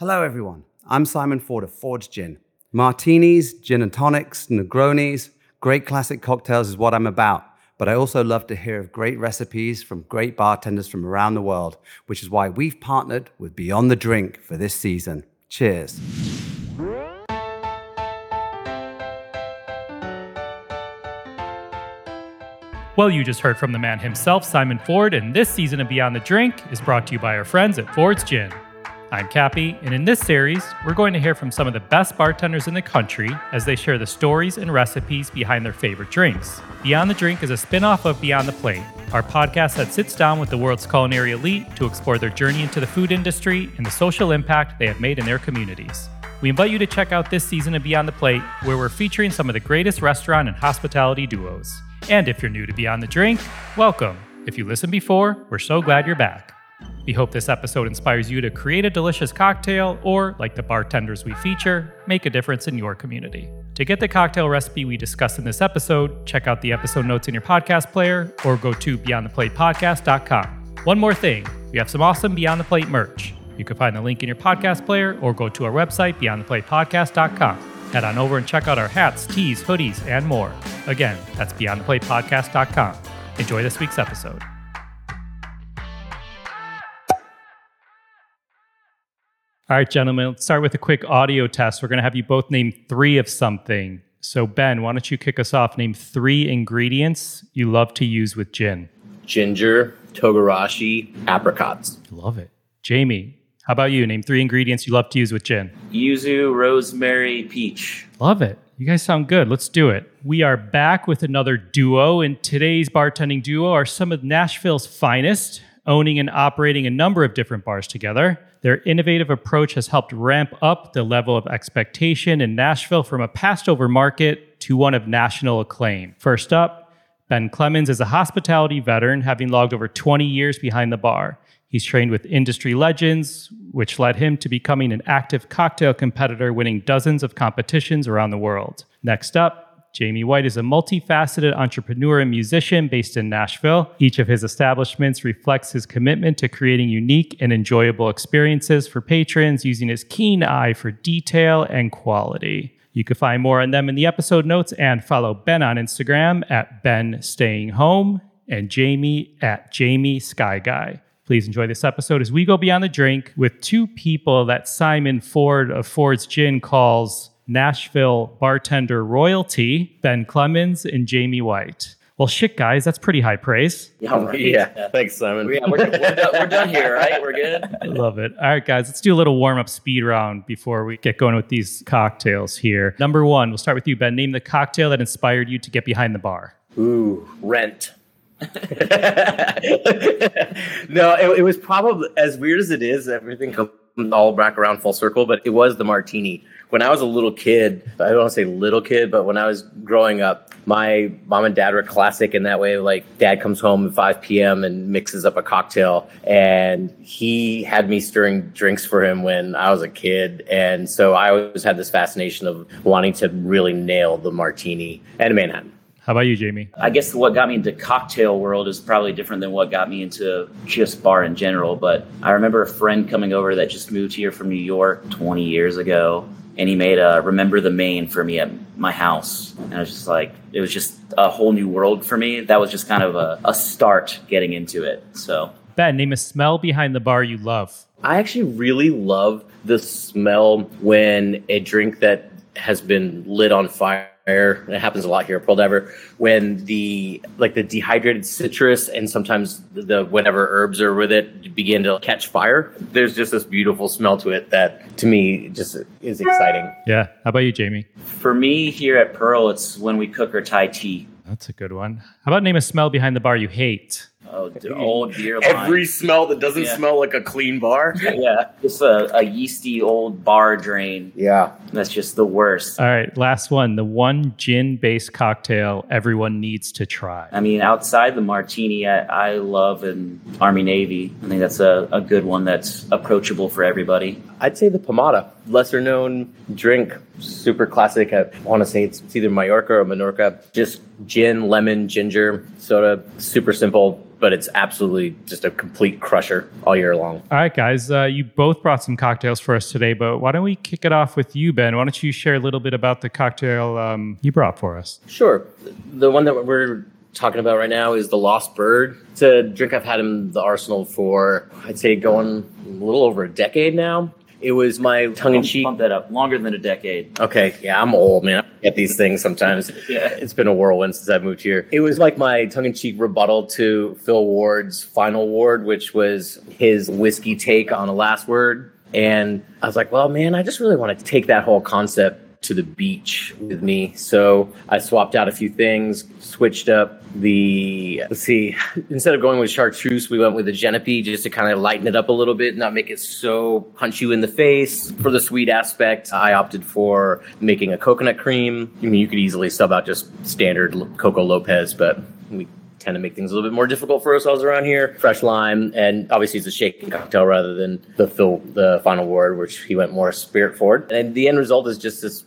Hello, everyone. I'm Simon Ford of Ford's Gin. Martinis, gin and tonics, Negronis, great classic cocktails is what I'm about. But I also love to hear of great recipes from great bartenders from around the world, which is why we've partnered with Beyond the Drink for this season. Cheers. Well, you just heard from the man himself, Simon Ford, and this season of Beyond the Drink is brought to you by our friends at Ford's Gin. I'm Kappy, and in this series, we're going to hear from some of the best bartenders in the country as they share the stories and recipes behind their favorite drinks. Beyond the Drink is a spin off of Beyond the Plate, our podcast that sits down with the world's culinary elite to explore their journey into the food industry and the social impact they have made in their communities. We invite you to check out this season of Beyond the Plate, where we're featuring some of the greatest restaurant and hospitality duos. And if you're new to Beyond the Drink, welcome. If you listened before, we're so glad you're back. We hope this episode inspires you to create a delicious cocktail or, like the bartenders we feature, make a difference in your community. To get the cocktail recipe we discussed in this episode, check out the episode notes in your podcast player or go to beyondtheplatepodcast.com. One more thing, we have some awesome Beyond the Plate merch. You can find the link in your podcast player or go to our website, beyondtheplatepodcast.com. Head on over and check out our hats, tees, hoodies, and more. Again, that's beyondtheplatepodcast.com. Enjoy this week's episode. All right, gentlemen, let's start with a quick audio test. We're going to have you both name three of something. So, Ben, why don't you kick us off? Name three ingredients you love to use with gin. Ginger, togarashi, apricots. Love it. Jamie, how about you? Name three ingredients you love to use with gin. Yuzu, rosemary, peach. Love it. You guys sound good. Let's do it. We are back with another duo, and today's bartending duo are some of Nashville's finest, owning and operating a number of different bars together. Their innovative approach has helped ramp up the level of expectation in Nashville from a passed over market to one of national acclaim. First up, Ben Clemons is a hospitality veteran, having logged over 20 years behind the bar. He's trained with industry legends, which led him to becoming an active cocktail competitor, winning dozens of competitions around the world. Next up, Jamie White is a multifaceted entrepreneur and musician based in Nashville. Each of his establishments reflects his commitment to creating unique and enjoyable experiences for patrons using his keen eye for detail and quality. You can find more on them in the episode notes and follow Ben on Instagram at Ben Staying Home and Jamie at Jamie Sky Guy. Please enjoy this episode as we go beyond the drink with two people that Simon Ford of Ford's Gin calls Nashville bartender royalty, Ben Clemons and Jamie White. Well, shit, guys, that's pretty high praise. Yeah, right. yeah. Thanks, Simon. Yeah, we're, we're, done, we're done here, right? We're good. I love it. All right, guys, let's do a little warm up speed round before we get going with these cocktails here. Number one, we'll start with you, Ben. Name the cocktail that inspired you to get behind the bar. Ooh, rent. no, it, it, was probably as weird as it is. Everything comes all back around full circle, but it was the martini. When I was a little kid, I don't want to say little kid, but when I was growing up, my mom and dad were classic in that way. Like, dad comes home at 5 p.m. and mixes up a cocktail, and he had me stirring drinks for him when I was a kid. And so I always had this fascination of wanting to really nail the martini and Manhattan. How about you, Jamie? I guess what got me into cocktail world is probably different than what got me into just bar in general. But I remember a friend coming over that just moved here from New York 20 years ago, and he made a "Remember the Maine" for me at my house, and I was just like, it was just a whole new world for me. That was just kind of a, a start getting into it. So, Ben, name a smell behind the bar you love. I actually really love the smell when a drink that has been lit on fire it happens a lot here at Pearl Diver when the like the dehydrated citrus and sometimes the whatever herbs are with it begin to catch fire. There's just this beautiful smell to it that to me just is exciting. Yeah. How about you, Jamie? For me here at Pearl, it's when we cook our Thai tea. That's a good one. How about name a smell behind the bar you hate? Oh, old beer line. Every smell that doesn't yeah. smell like a clean bar. yeah, just a, a, yeasty old bar drain. Yeah, that's just the worst. All right, last one. The one gin-based cocktail everyone needs to try. I mean, outside the martini, I, I love an Army Navy. I think that's a, a good one that's approachable for everybody. I'd say the Pomada, lesser known drink, super classic. I want to say it's, it's either Mallorca or Menorca. Just gin, lemon, ginger, soda, super simple, but it's absolutely just a complete crusher all year long. All right, guys, uh, you both brought some cocktails for us today, but why don't we kick it off with you, Ben? Why don't you share a little bit about the cocktail um, you brought for us? Sure. The one that we're talking about right now is the Lost Bird. It's a drink I've had in the arsenal for, I'd say, going a little over a decade now. It was my tongue in cheek. Pump that up. Longer than a decade. Okay, yeah, I'm old, man. I get these things sometimes. Yeah. It's been a whirlwind since I moved here. It was like my tongue in cheek rebuttal to Phil Ward's final ward, which was his whiskey take on a last word. And I was like, well, man, I just really want to take that whole concept to the beach with me. So I swapped out a few things, switched up the, let's see, instead of going with chartreuse, we went with the Genepi just to kind of lighten it up a little bit, not make it so punch you in the face. For the sweet aspect, I opted for making a coconut cream. I mean, you could easily sub out just standard Coco Lopez, but we tend to make things a little bit more difficult for ourselves around here. Fresh lime, and obviously it's a shaken cocktail rather than the the final word, which he went more spirit forward. And the end result is just this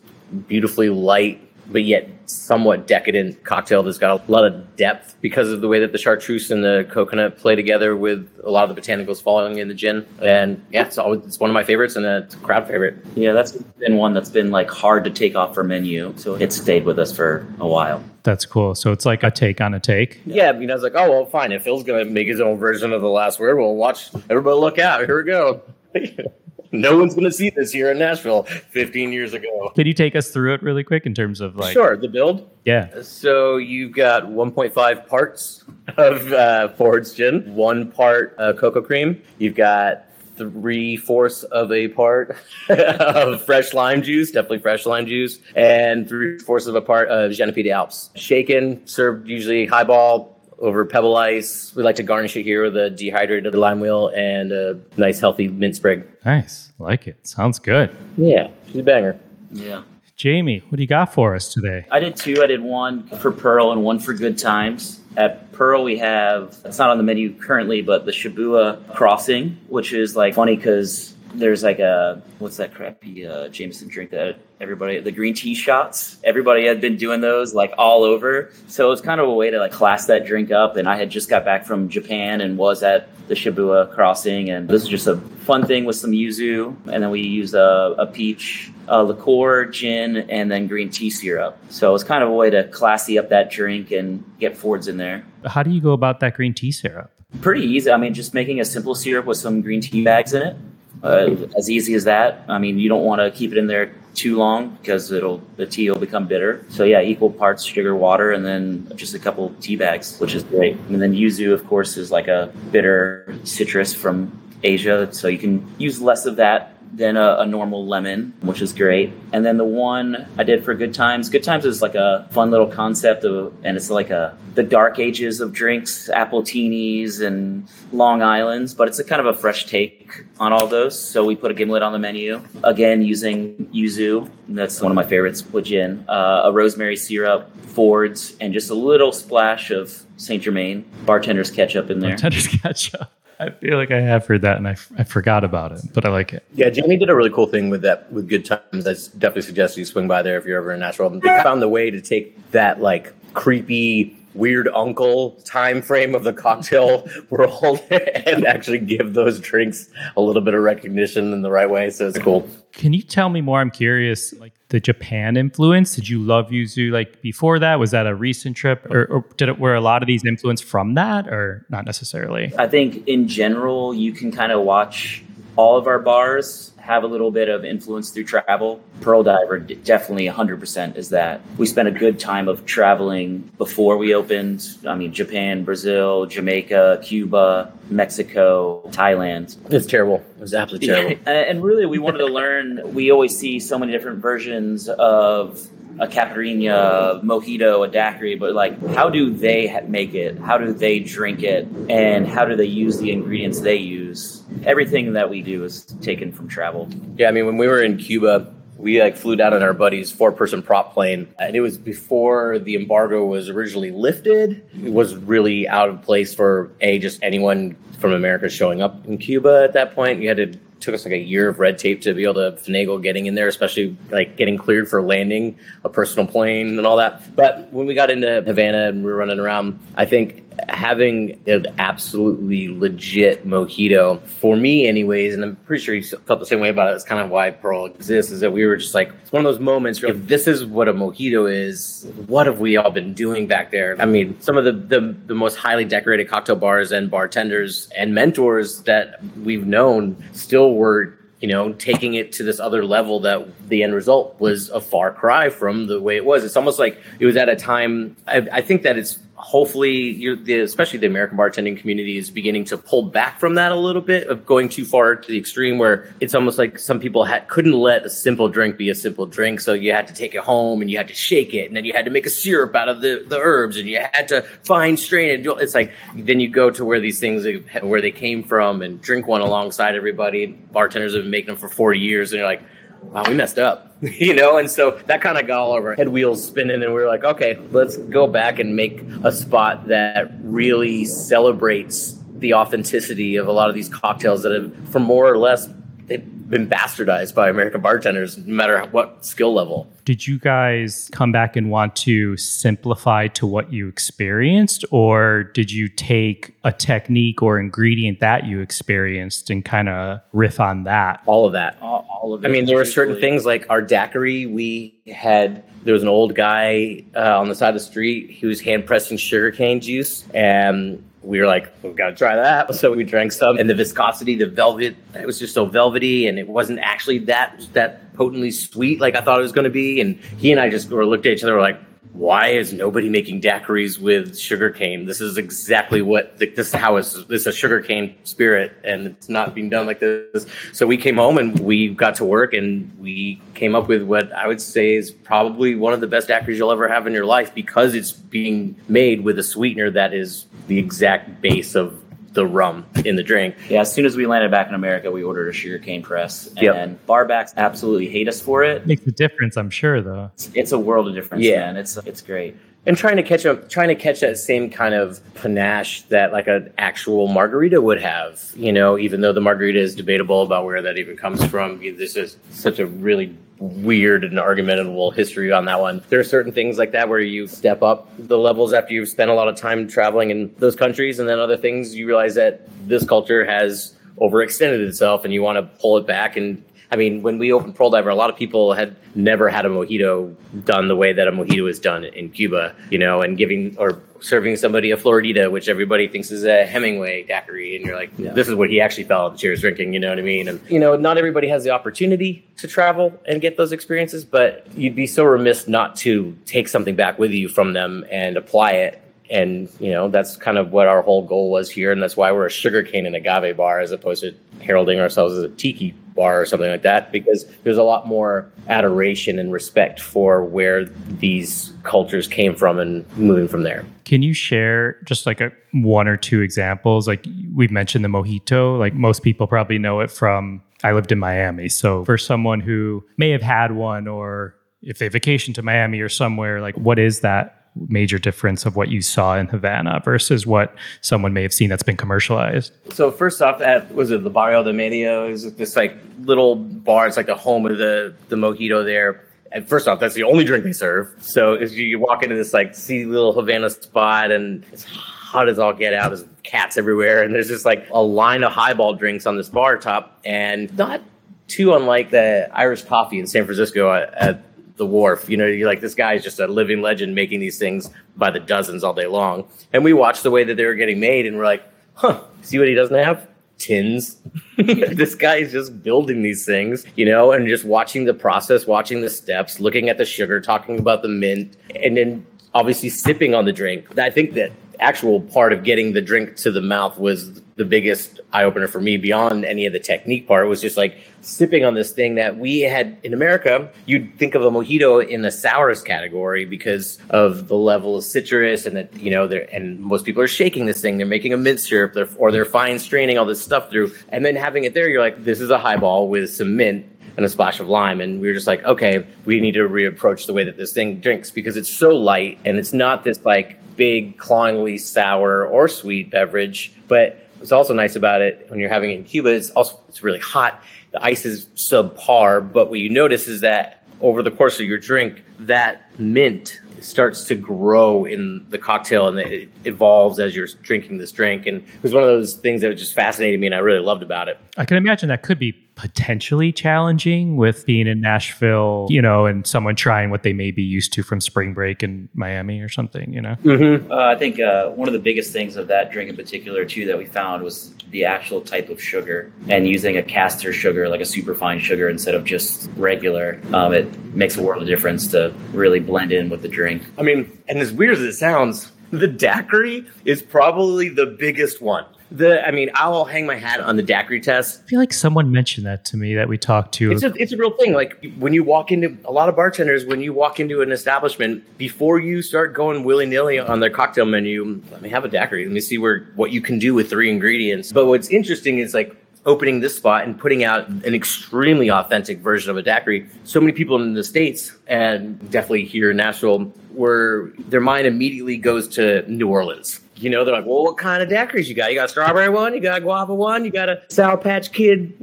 beautifully light, but yet somewhat decadent cocktail that's got a lot of depth because of the way that the chartreuse and the coconut play together with a lot of the botanicals falling in the gin. And yeah, it's always it's one of my favorites and it's a crowd favorite. Yeah, that's been one that's been like hard to take off our menu. So it stayed with us for a while. That's cool. So it's like a take on a take. Yeah, you know, it's like, oh well, fine. If Phil's gonna make his own version of the last word, we'll watch. Everybody, look out! Here we go. no one's gonna see this here in Nashville 15 years ago. Can you take us through it really quick in terms of like, Sure, the build. yeah, So you've got 1.5 parts of uh, Ford's gin, one part uh, cocoa cream. You've got three fourths of a part of fresh lime juice, definitely fresh lime juice, and three fourths of a part of Genepy des Alpes. Shaken, served usually highball over pebble ice. We like to garnish it here with a dehydrated lime wheel and a nice healthy mint sprig. nice, like it. Sounds good. Yeah, she's a banger. Yeah. Jamie, what do you got for us today? I did two. I did one for Pearl and one for Good Times. At Pearl, we have, it's not on the menu currently, but the Shibuya Crossing, which is like funny because there's like a, what's that crappy uh, Jameson drink that everybody, the green tea shots? Everybody had been doing those like all over. So it was kind of a way to like class that drink up. And I had just got back from Japan and was at the Shibuya Crossing. And this is just a fun thing with some yuzu. And then we used a, a peach uh, liqueur, gin, and then green tea syrup. So it was kind of a way to classy up that drink and get Fords in there. How do you go about that green tea syrup? Pretty easy. I mean, just making a simple syrup with some green tea bags in it. Uh, as easy as that. I mean, you don't want to keep it in there too long because it'll the tea will become bitter. So yeah, equal parts sugar, water, and then just a couple tea bags, which is great. And then yuzu, of course, is like a bitter citrus from Asia, so you can use less of that than a, a normal lemon, which is great. And then the one I did for Good Times, Good Times is like a fun little concept of, and it's like a the dark ages of drinks, appletinis and Long Islands, but it's a kind of a fresh take on all those. So we put a gimlet on the menu again using yuzu. That's one of my favorites with gin. Uh, a rosemary syrup, Fords, and just a little splash of Saint Germain bartender's ketchup in there. Bartender's ketchup. I feel like I have heard that and I, I forgot about it, but I like it. Yeah, Jamie did a really cool thing with that with Good Times. I definitely suggest you swing by there if you're ever in Nashville. They found the way to take that like creepy, weird uncle time frame of the cocktail world and actually give those drinks a little bit of recognition in the right way. So it's cool. Can you tell me more? I'm curious, like the Japan influence. Did you love yuzu like before that? Was that a recent trip, or, or did it were a lot of these influence from that, or not necessarily? I think in general, you can kind of watch all of our bars have a little bit of influence through travel. Pearl Diver definitely 100% is that. We spent a good time of traveling before we opened. I mean, Japan, Brazil, Jamaica, Cuba, Mexico, Thailand. It's terrible. It was absolutely terrible. and and really, we wanted to learn. We always see so many different versions of a caipirinha, mojito, a daiquiri, but like, how do they make it? How do they drink it? And how do they use the ingredients they use? Everything that we do is taken from travel. Yeah, I mean, when we were in Cuba, we like flew down on our buddy's four-person prop plane, and it was before the embargo was originally lifted. It was really out of place for a just anyone from America showing up in Cuba at that point. You had to took us like a year of red tape to be able to finagle getting in there, especially like getting cleared for landing a personal plane and all that. But when we got into Havana and we were running around, I think having an absolutely legit mojito for me anyways and i'm pretty sure you felt the same way about it it's kind of why pearl exists is that we were just like it's one of those moments where if this is what a mojito is what have we all been doing back there i mean some of the the, the most highly decorated cocktail bars and bartenders and mentors that we've known still were you know, taking it to this other level that the end result was a far cry from the way it was. It's almost like it was at a time. I, I think that it's hopefully the, especially the American bartending community is beginning to pull back from that a little bit of going too far to the extreme where it's almost like some people couldn't let a simple drink be a simple drink. So you had to take it home and you had to shake it and then you had to make a syrup out of the, the herbs and you had to fine strain it. It's like, then you go to where these things, where they came from and drink one alongside everybody. Bartenders have been making them for 40 years and you're like, wow, we messed up, you know? And so that kind of got all of our head wheels spinning, and we were like, okay, let's go back and make a spot that really celebrates the authenticity of a lot of these cocktails that have, for more or less, they've been bastardized by American bartenders, no matter what skill level. Did you guys come back and want to simplify to what you experienced, or did you take a technique or ingredient that you experienced and kind of riff on that? All of that. All, all of it. I mean, there were certain things like our daiquiri. We had there was an old guy uh, on the side of the street. He was hand pressing sugarcane juice, and we were like, we've got to try that. So we drank some, and the viscosity, the velvet, it was just so velvety, and it wasn't actually that that potently sweet like I thought it was going to be. And he and I just were looked at each other, were like, why is nobody making daiquiris with sugarcane? This is exactly what this is how is this is a sugarcane spirit, and it's not being done like this. So we came home and we got to work, and we came up with what I would say is probably one of the best daiquiris you'll ever have in your life because it's being made with a sweetener that is the exact base of the rum in the drink. Yeah, as soon as we landed back in America, we ordered a sugarcane press, and Yep. barbacks absolutely hate us for it. Makes a difference, I'm sure, though. It's, it's a world of difference, Yeah. man. It's it's great. And trying to catch up trying to catch that same kind of panache that like an actual margarita would have you know even though the margarita is debatable about where that even comes from. This is such a really weird and argumentable history on that one. There are certain things like that where you step up the levels after you've spent a lot of time traveling in those countries and then other things you realize that this culture has overextended itself and you want to pull it back and I mean, when we opened Pearl Diver, a lot of people had never had a mojito done the way that a mojito is done in Cuba, you know, and giving or serving somebody a Floridita, which everybody thinks is a Hemingway daiquiri, and you're like, this is what he actually felt was drinking, you know what I mean? And you know, not everybody has the opportunity to travel and get those experiences, but you'd be so remiss not to take something back with you from them and apply it. And you know, that's kind of what our whole goal was here, and that's why we're a sugarcane and agave bar as opposed to heralding ourselves as a tiki bar or something like that because there's a lot more adoration and respect for where these cultures came from and moving from there. Can you share just like a one or two examples? Like we've mentioned the mojito, like most people probably know it from I lived in Miami. So for someone who may have had one or if they vacation to Miami or somewhere, like what is that major difference of what you saw in Havana versus what someone may have seen that's been commercialized? So first off, at was it the Barrio de Medio? Is this like little bar? It's like the home of the the mojito there. And first off, that's the only drink they serve. So as you walk into this like see little Havana spot, and it's hot as all get out. There's cats everywhere, and there's just like a line of highball drinks on this bar top, and not too unlike the Irish coffee in San Francisco at, the wharf. You know, you're like, this guy is just a living legend making these things by the dozens all day long. And we watched the way that they were getting made, and we're like, huh, see what he doesn't have? Tins. this guy is just building these things, you know, and just watching the process, watching the steps, looking at the sugar, talking about the mint, and then obviously sipping on the drink. I think that actual part of getting the drink to the mouth was the biggest eye opener for me beyond any of the technique part was just like sipping on this thing that we had in America. You'd think of a mojito in the sours category because of the level of citrus and that, you know, and most people are shaking this thing. They're making a mint syrup they're, or they're fine straining all this stuff through. And then having it there, you're like, this is a highball with some mint and a splash of lime. And we were just like, okay, we need to reapproach the way that this thing drinks because it's so light and it's not this like big, clawingly sour or sweet beverage, but what's also nice about it when you're having it in Cuba is also it's really hot. The ice is subpar, but what you notice is that over the course of your drink, that mint starts to grow in the cocktail and it evolves as you're drinking this drink. And it was one of those things that just fascinated me and I really loved about it. I can imagine that could be potentially challenging with being in Nashville, you know, and someone trying what they may be used to from spring break in Miami or something, you know? Mm-hmm. Uh, I think uh, one of the biggest things of that drink in particular, too, that we found was the actual type of sugar and using a caster sugar, like a superfine sugar, instead of just regular. Um, it makes a world of difference to really blend in with the drink. I mean, and as weird as it sounds, the daiquiri is probably the biggest one the I mean, I'll hang my hat on the daiquiri test. I feel like someone mentioned that to me that we talked to. It's a, it's a real thing. Like when you walk into a lot of bartenders, when you walk into an establishment, before you start going willy nilly on their cocktail menu, let me have a daiquiri. Let me see where what you can do with three ingredients. But what's interesting is like opening this spot and putting out an extremely authentic version of a daiquiri. So many people in the States and definitely here in Nashville where their mind immediately goes to New Orleans you know, they're like, well, what kind of daiquiris you got? You got a strawberry one, you got a guava one, you got a Sour Patch Kid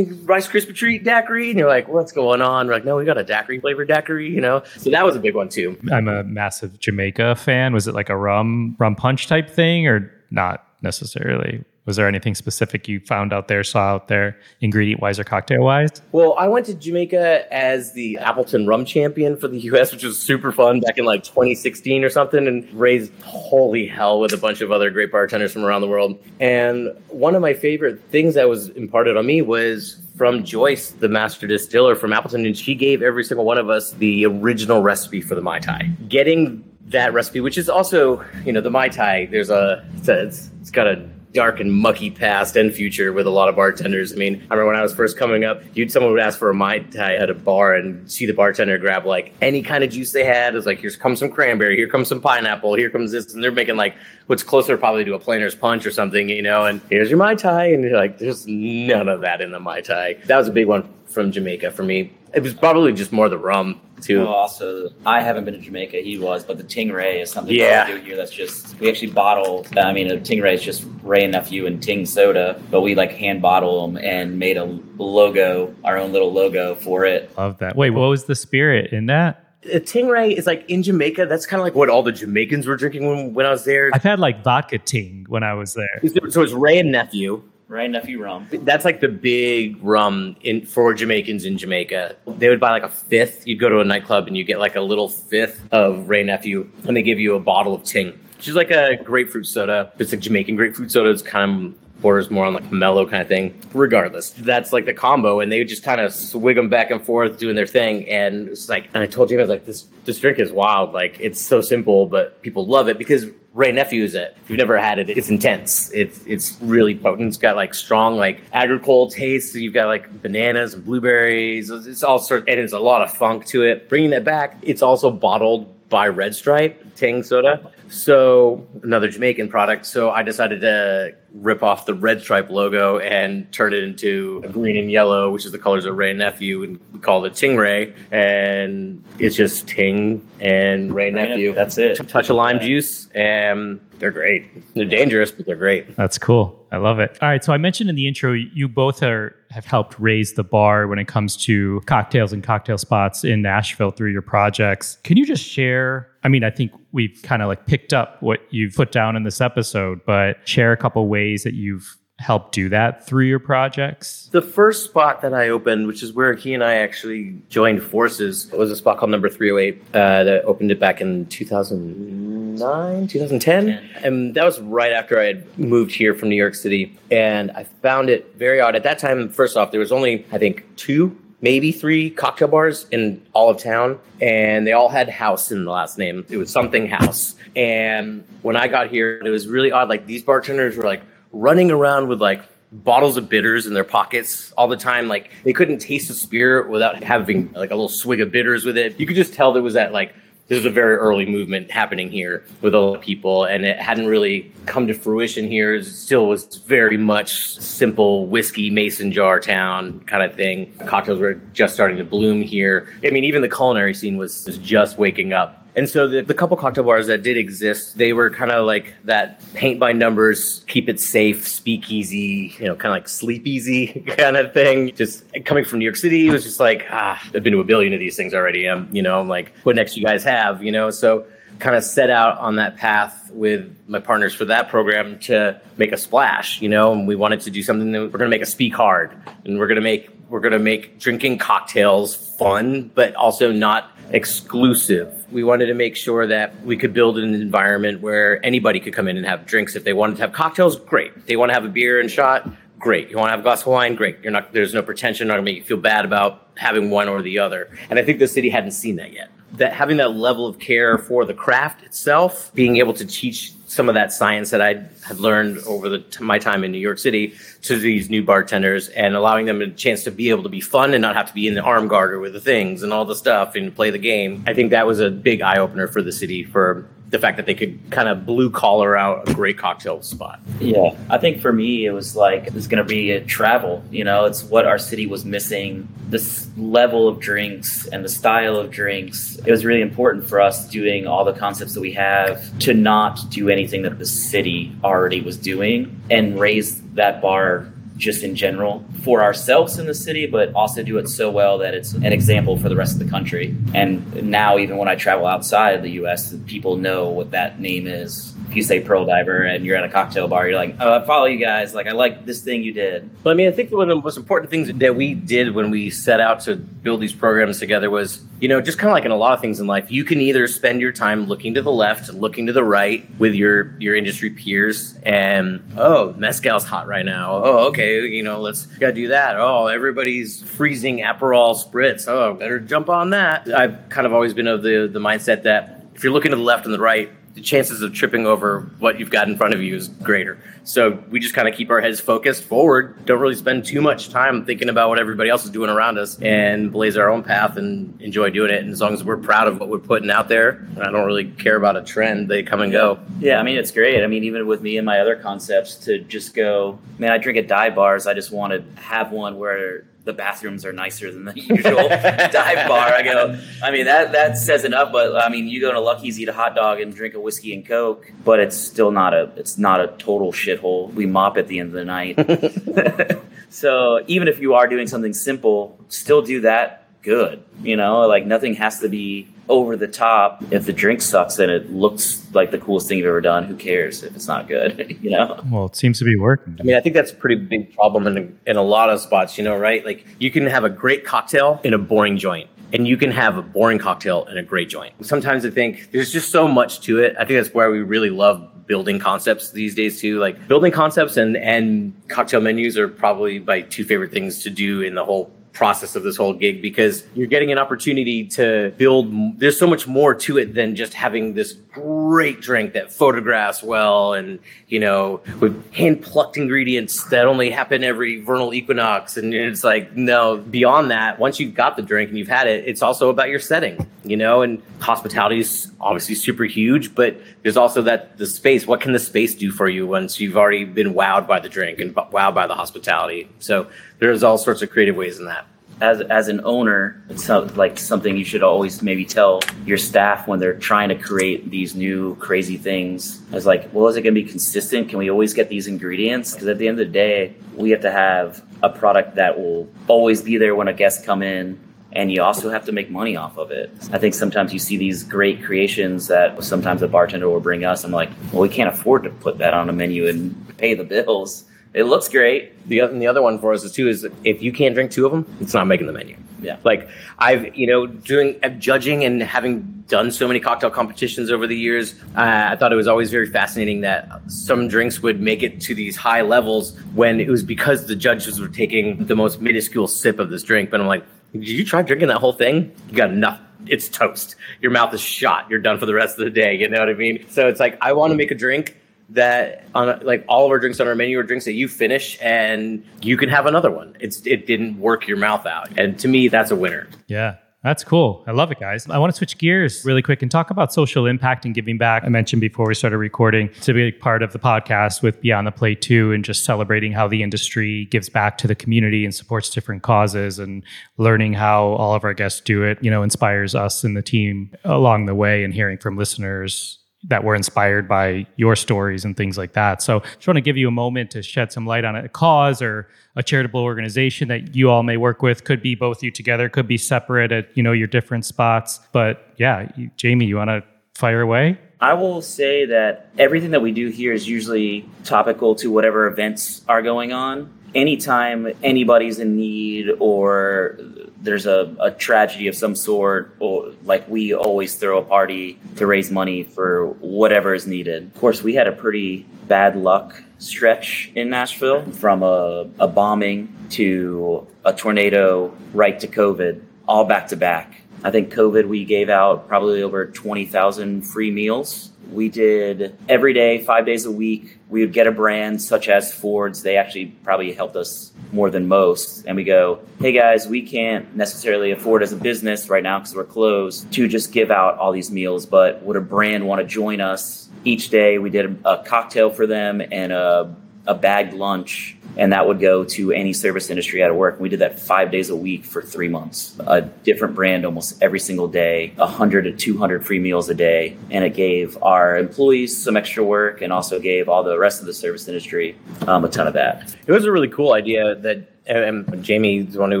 Rice Krispie Treat daiquiri, and you're like, what's going on? We're like, no, we got a daiquiri flavored daiquiri, you know. So that was a big one too. I'm a massive Jamaica fan. Was it like a rum rum punch type thing, or not necessarily? Was there anything specific you found out there, saw out there, ingredient wise or cocktail wise? Well, I went to Jamaica as the Appleton rum champion for the US, which was super fun back in like 2016 or something, and raised holy hell with a bunch of other great bartenders from around the world. And one of my favorite things that was imparted on me was from Joyce, the master distiller from Appleton, and she gave every single one of us the original recipe for the Mai Tai. Getting that recipe, which is also, you know, the Mai Tai, there's a, it's, a, it's, it's got a dark and mucky past and future with a lot of bartenders. I mean, I remember when I was first coming up, you'd someone would ask for a mai tai at a bar and see the bartender grab like any kind of juice they had. It's like here comes some cranberry, here comes some pineapple, here comes this, and they're making like what's closer probably to a planter's punch or something, you know. And here's your mai tai, and you're like, there's none of that in the mai tai. That was a big one from Jamaica for me. It was probably just more the rum too. Oh, also, I haven't been to Jamaica. He was, but the Tingray is something yeah. we do here. That's just we actually bottle. I mean, a Tingray is just Wray and nephew and Ting soda, but we like hand bottle them and made a logo, our own little logo for it. Love that. Wait, what was the spirit in that? A Tingray is like in Jamaica. That's kind of like what all the Jamaicans were drinking when, when I was there. I've had like vodka ting when I was there. So it's Wray and nephew. Wray nephew rum. That's like the big rum in for Jamaicans in Jamaica. They would buy like a fifth. You'd go to a nightclub and you get like a little fifth of Wray nephew, and they give you a bottle of Ting, She's like a grapefruit soda. It's like Jamaican grapefruit soda. It's kind of borders more on like mellow kind of thing. Regardless, that's like the combo, and they just kind of swig them back and forth, doing their thing. And it's like, and I told you, I was like, this this drink is wild. Like it's so simple, but people love it because Wray Nephew is it. If you've never had it, it's intense. It's it's really potent. It's got like strong like agricole taste. You've got like bananas and blueberries. It's all sort and it's a lot of funk to it. Bringing that back, it's also bottled by Red Stripe Ting Soda. So another Jamaican product. So I decided to rip off the red stripe logo and turn it into green and yellow, which is the colors of Wray and Nephew, and we call it Tingray. And it's just Ting and Wray Nephew. That's it. Touch of lime juice, and they're great. They're dangerous, but they're great. That's cool. I love it. All right. So I mentioned in the intro, you both are have helped raise the bar when it comes to cocktails and cocktail spots in Nashville through your projects. Can you just share? I mean, I think we've kind of like picked up what you've put down in this episode, but share a couple ways that you've helped do that through your projects? The first spot that I opened, which is where he and I actually joined forces, was a spot called Number 308 uh, that opened it back in 2009, 2010. And that was right after I had moved here from New York City. And I found it very odd. At that time, first off, there was only, I think, two maybe three cocktail bars in all of town, and they all had house in the last name. It was something house. And when I got here, it was really odd. Like these bartenders were like running around with like bottles of bitters in their pockets all the time. Like they couldn't taste a spirit without having like a little swig of bitters with it. You could just tell there was that like there's a very early movement happening here with a lot of people, and it hadn't really come to fruition here. It still was very much simple whiskey mason jar town kind of thing. Cocktails were just starting to bloom here. I mean, even the culinary scene was just waking up And so the, the couple cocktail bars that did exist, they were kind of like that paint by numbers, keep it safe, speak easy, you know, kind of like sleep easy kind of thing. Just coming from New York City, it was just like, ah, I've been to a billion of these things already. I'm, you know, I'm like, what next you guys have, you know? So kind of set out on that path with my partners for that program to make a splash, you know, and we wanted to do something that we're going to make a speak hard and we're going to make we're going to make drinking cocktails fun but also not exclusive. We wanted to make sure that we could build an environment where anybody could come in and have drinks if they wanted to have cocktails, great. If they want to have a beer and shot, great. You want to have a glass of wine, great. You're not there's no pretension, not going to make you feel bad about having one or the other. And I think the city hadn't seen that yet that having that level of care for the craft itself, being able to teach some of that science that I had learned over the, my time in New York City to these new bartenders and allowing them a chance to be able to be fun and not have to be in the arm guard or with the things and all the stuff and play the game. I think that was a big eye opener for the city for the fact that they could kind of blue collar out a great cocktail spot. Yeah, I think for me, it was like it's going to be a travel. You know, it's what our city was missing. This level of drinks and the style of drinks. It was really important for us doing all the concepts that we have to not do anything that the city already was doing and raise that bar just in general for ourselves in the city, but also do it so well that it's an example for the rest of the country. And now, even when I travel outside of the US, people know what that name is if you say Pearl Diver and you're at a cocktail bar, you're like, oh, I follow you guys. Like, I like this thing you did. But I mean, I think one of the most important things that we did when we set out to build these programs together was, you know, just kind of like in a lot of things in life, you can either spend your time looking to the left, looking to the right with your your industry peers, and oh, mezcal's hot right now. Oh, okay, you know, let's gotta do that. Oh, everybody's freezing Aperol spritz. Oh, better jump on that. I've kind of always been of the the mindset that if you're looking to the left and the right, the chances of tripping over what you've got in front of you is greater. So we just kind of keep our heads focused forward, don't really spend too much time thinking about what everybody else is doing around us and blaze our own path and enjoy doing it. And as long as we're proud of what we're putting out there, I don't really care about a trend. They come and go. Yeah, I mean, it's great. I mean, even with me and my other concepts to just go, man, I drink at dive bars. I just want to have one where the bathrooms are nicer than the usual dive bar. I go, I mean that that says enough. But I mean, you go to Lucky's, eat a hot dog, and drink a whiskey and coke, but it's still not a it's not a total shithole. We mop at the end of the night. so even if you are doing something simple, still do that good. You know, like nothing has to be over the top. If the drink sucks and it looks like the coolest thing you've ever done, who cares if it's not good? you know. Well, it seems to be working. I mean, I think that's a pretty big problem in a, in a lot of spots. You know, right? Like you can have a great cocktail in a boring joint. And you can have a boring cocktail in a great joint. Sometimes I think there's just so much to it. I think that's why we really love building concepts these days too. Like building concepts and and cocktail menus are probably my two favorite things to do in the whole process of this whole gig because you're getting an opportunity to build there's so much more to it than just having this great drink that photographs well and you know with hand plucked ingredients that only happen every vernal equinox. And it's like no beyond that once you've got the drink and you've had it it's also about your setting you know and hospitality is obviously super huge but there's also that the space. What can the space do for you once you've already been wowed by the drink and wowed by the hospitality? So there's all sorts of creative ways in that as as an owner, it's like something you should always maybe tell your staff when they're trying to create these new crazy things. It's like, well, is it going to be consistent? Can we always get these ingredients? Because at the end of the day, we have to have a product that will always be there when a guest come in and you also have to make money off of it. I think sometimes you see these great creations that sometimes a bartender will bring us. I'm like, well, we can't afford to put that on a menu and pay the bills. It looks great. The other, the other one for us is too is if you can't drink two of them, it's not making the menu. Yeah. Like I've you know doing uh, judging and having done so many cocktail competitions over the years, uh, I thought it was always very fascinating that some drinks would make it to these high levels when it was because the judges were taking the most minuscule sip of this drink. But I'm like, did you try drinking that whole thing? You got enough it's toast. Your mouth is shot. You're done for the rest of the day. You know what I mean? So it's like I want to make a drink that on like all of our drinks on our menu are drinks that you finish and you can have another one. It's it didn't work your mouth out, and to me that's a winner. Yeah. That's cool. I love it, guys. I want to switch gears really quick and talk about social impact and giving back. I mentioned before we started recording, it's a part of the podcast with Beyond the Plate too, and just celebrating how the industry gives back to the community and supports different causes and learning how all of our guests do it, you know, inspires us and the team along the way and hearing from listeners that were inspired by your stories and things like that. So just want to give you a moment to shed some light on a cause or a charitable organization that you all may work with. Could be both you together, could be separate at you know your different spots. But yeah, you, Jamie, you want to fire away? I will say that everything that we do here is usually topical to whatever events are going on. Anytime anybody's in need or there's a, a tragedy of some sort, or like we always throw a party to raise money for whatever is needed. Of course, we had a pretty bad luck stretch in Nashville from a, a bombing to a tornado right to COVID, all back to back. I think COVID, we gave out probably over 20,000 free meals. We did every day, five days a week. We would get a brand such as Ford's. They actually probably helped us more than most. And we go, hey guys, we can't necessarily afford as a business right now because we're closed to just give out all these meals. But would a brand want to join us each day? We did a, cocktail for them and a, a bagged lunch and that would go to any service industry out of work. We did that five days a week for three months. A different brand almost every single day, 100 to 200 free meals a day. And it gave our employees some extra work and also gave all the rest of the service industry um, a ton of that. It was a really cool idea that and Jamie the one who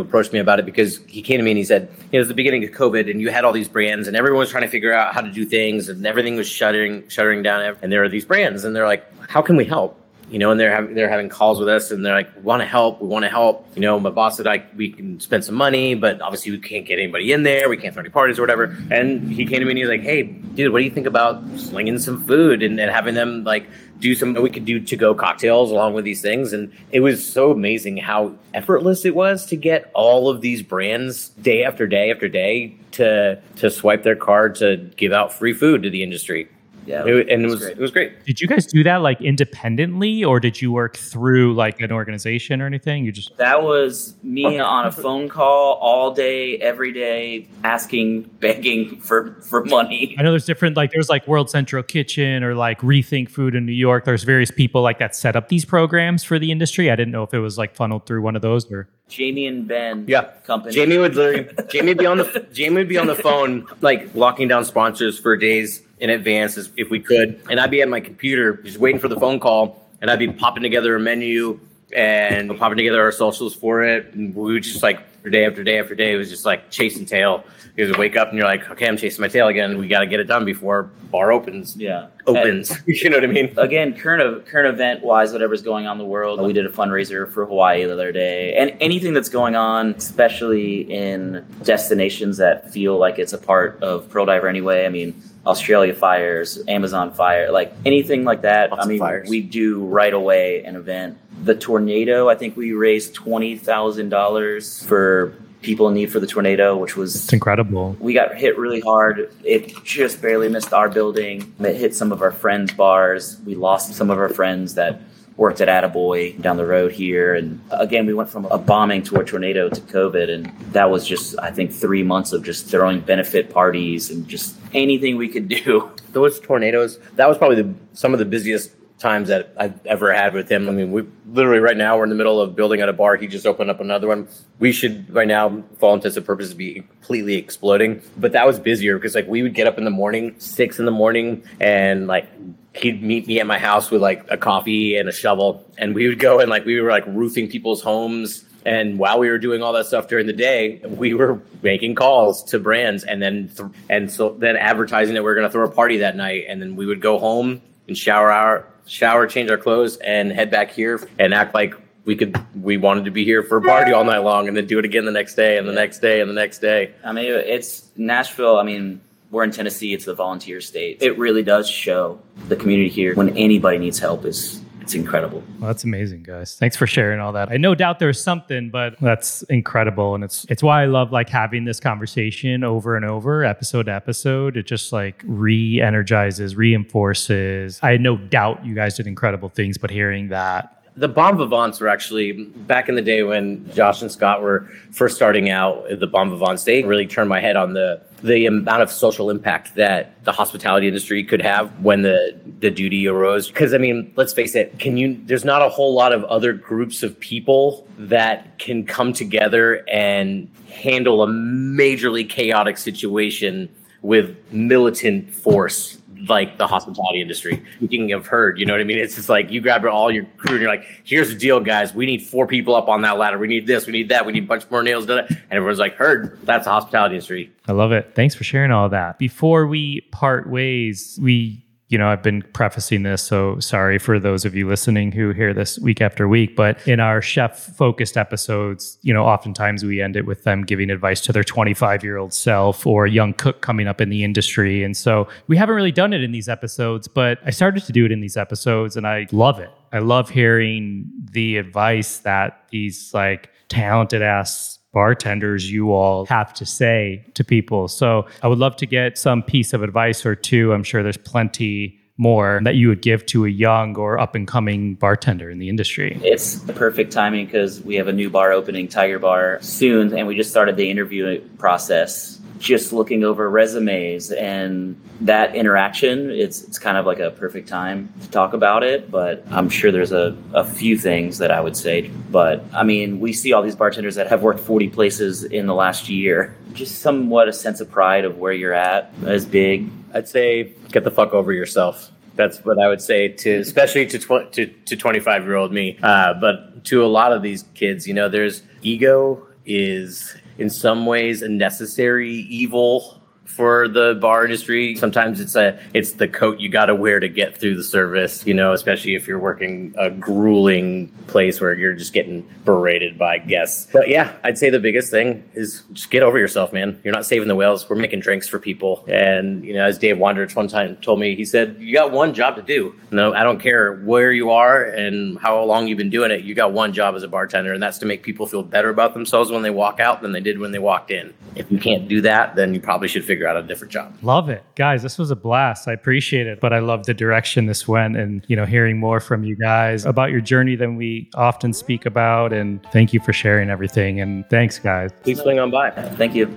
approached me about it because he came to me and he said, you know, it was the beginning of COVID and you had all these brands and everyone was trying to figure out how to do things and everything was shuttering, shuttering down. And there are these brands and they're like, how can we help? You know, and they're having they're having calls with us, and they're like, "We want to help. We want to help." You know, my boss said, "Like, we can spend some money, but obviously we can't get anybody in there. We can't throw any parties or whatever." And he came to me and he's like, "Hey, dude, what do you think about slinging some food and, and having them like do some? We could do to go cocktails along with these things." And it was so amazing how effortless it was to get all of these brands day after day after day to to swipe their card to give out free food to the industry yeah, it, and it was great. it was great. Did you guys do that like independently, or did you work through like an organization or anything? You just that was me on a phone call all day, every day, asking, begging for for money. I know there's different like there's like World Central Kitchen or like Rethink Food in New York. There's various people like that set up these programs for the industry. I didn't know if it was like funneled through one of those or. Jamie and Ben. Yeah, company. Jamie would literally. Jamie would be on the. Jamie would be on the phone, like locking down sponsors for days in advance if we could. And I'd be at my computer just waiting for the phone call, and I'd be popping together a menu and popping together our socials for it. And we would just like day after day after day, it was just like chasing tail. You would wake up and you're like, okay, I'm chasing my tail again. We got to get it done before bar opens. Yeah, opens. And you know what I mean? Again, current current event wise, whatever's going on in the world. We did a fundraiser for Hawaii the other day, and anything that's going on, especially in destinations that feel like it's a part of Pearl Diver anyway. I mean Australia fires, Amazon fire, like anything like that. Lots I mean, fires. we do right away an event. The tornado, I think we raised twenty thousand dollars for people in need for the tornado, which was it's incredible. We got hit really hard. It just barely missed our building. It hit some of our friends' bars. We lost some of our friends that worked at Attaboy down the road here. And again, we went from a bombing to a tornado to COVID. And that was just, I think, three months of just throwing benefit parties and just anything we could do. Those tornadoes, that was probably the, some of the busiest times that I've ever had with him. I mean, we literally right now we're in the middle of building at a bar. He just opened up another one. We should right now, for all intents and purposes, be completely exploding. But that was busier because like we would get up in the morning, six in the morning, and like he'd meet me at my house with like a coffee and a shovel, and we would go and like we were like roofing people's homes. And while we were doing all that stuff during the day, we were making calls to brands, and then th- and so then advertising that we are going to throw a party that night, and then we would go home and shower our shower, change our clothes, and head back here and act like we could we wanted to be here for a party all night long, and then do it again the next day, and the next day, and the next day. I mean, it's Nashville. I mean, we're in Tennessee. It's the volunteer state. It really does show the community here when anybody needs help is it's incredible. Well, that's amazing, guys. Thanks for sharing all that. I no doubt there's something, but that's incredible, and it's it's why I love like having this conversation over and over, episode to episode. It just like re-energizes, reinforces. I had no doubt you guys did incredible things, but hearing that The Bon Vivants were actually back in the day when Josh and Scott were first starting out. The Bon Vivants they really turned my head on the the amount of social impact that the hospitality industry could have when the the duty arose. Because I mean, let's face it, can you? There's not a whole lot of other groups of people that can come together and handle a majorly chaotic situation with militant force like the hospitality industry. Speaking of heard, you know what I mean? It's just like you grab all your crew and you're like, here's the deal, guys. We need four people up on that ladder. We need this, we need that, we need a bunch more nails. And everyone's like, heard, that's the hospitality industry. I love it. Thanks for sharing all that. Before we part ways, we you know, I've been prefacing this, so sorry for those of you listening who hear this week after week. But in our chef focused episodes, you know, oftentimes we end it with them giving advice to their 25 year old self or a young cook coming up in the industry. And so we haven't really done it in these episodes, but I started to do it in these episodes and I love it. I love hearing the advice that these like talented ass bartenders you all have to say to people. So I would love to get some piece of advice or two. I'm sure there's plenty more that you would give to a young or up and coming bartender in the industry? It's the perfect timing because we have a new bar opening, Tiger Bar, soon, and we just started the interview process just looking over resumes and that interaction it's it's kind of like a perfect time to talk about it but i'm sure there's a, a few things that i would say but i mean we see all these bartenders that have worked 40 places in the last year. Just somewhat a sense of pride of where you're at is big. I'd say get the fuck over yourself. That's what I would say to, especially to tw- to, to 25 year old me. Uh, but to a lot of these kids, you know, there's ego is in some ways a necessary evil for the bar industry. Sometimes it's a it's the coat you got to wear to get through the service, you know, especially if you're working a grueling place where you're just getting berated by guests. But yeah, I'd say the biggest thing is just get over yourself, man. You're not saving the whales. We're making drinks for people. And you know, as Dave Wondrich one time told me, he said, "You got one job to do. No, I don't care where you are and how long you've been doing it. You got one job as a bartender, and that's to make people feel better about themselves when they walk out than they did when they walked in. If you can't do that, then you probably should figure figure out a different job. Love it. Guys, this was a blast. I appreciate it. But I love the direction this went and, you know, hearing more from you guys about your journey than we often speak about. And thank you for sharing everything. And thanks, guys. Please swing on by. Thank you.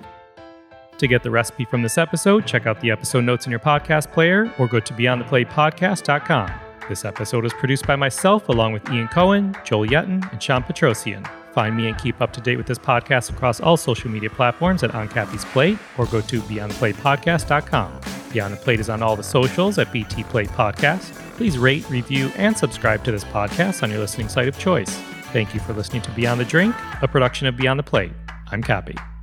To get the recipe from this episode, check out the episode notes in your podcast player or go to beyondtheplatepodcast.com. This episode is produced by myself along with Ian Cohen, Joel Yetton, and Sean Petrosian. Find me and keep up to date with this podcast across all social media platforms at On Kappy's Plate or go to beyondtheplatepodcast.com. Beyond the Plate is on all the socials at BT Plate Podcast. Please rate, review, and subscribe to this podcast on your listening site of choice. Thank you for listening to Beyond the Drink, a production of Beyond the Plate. I'm Kappy.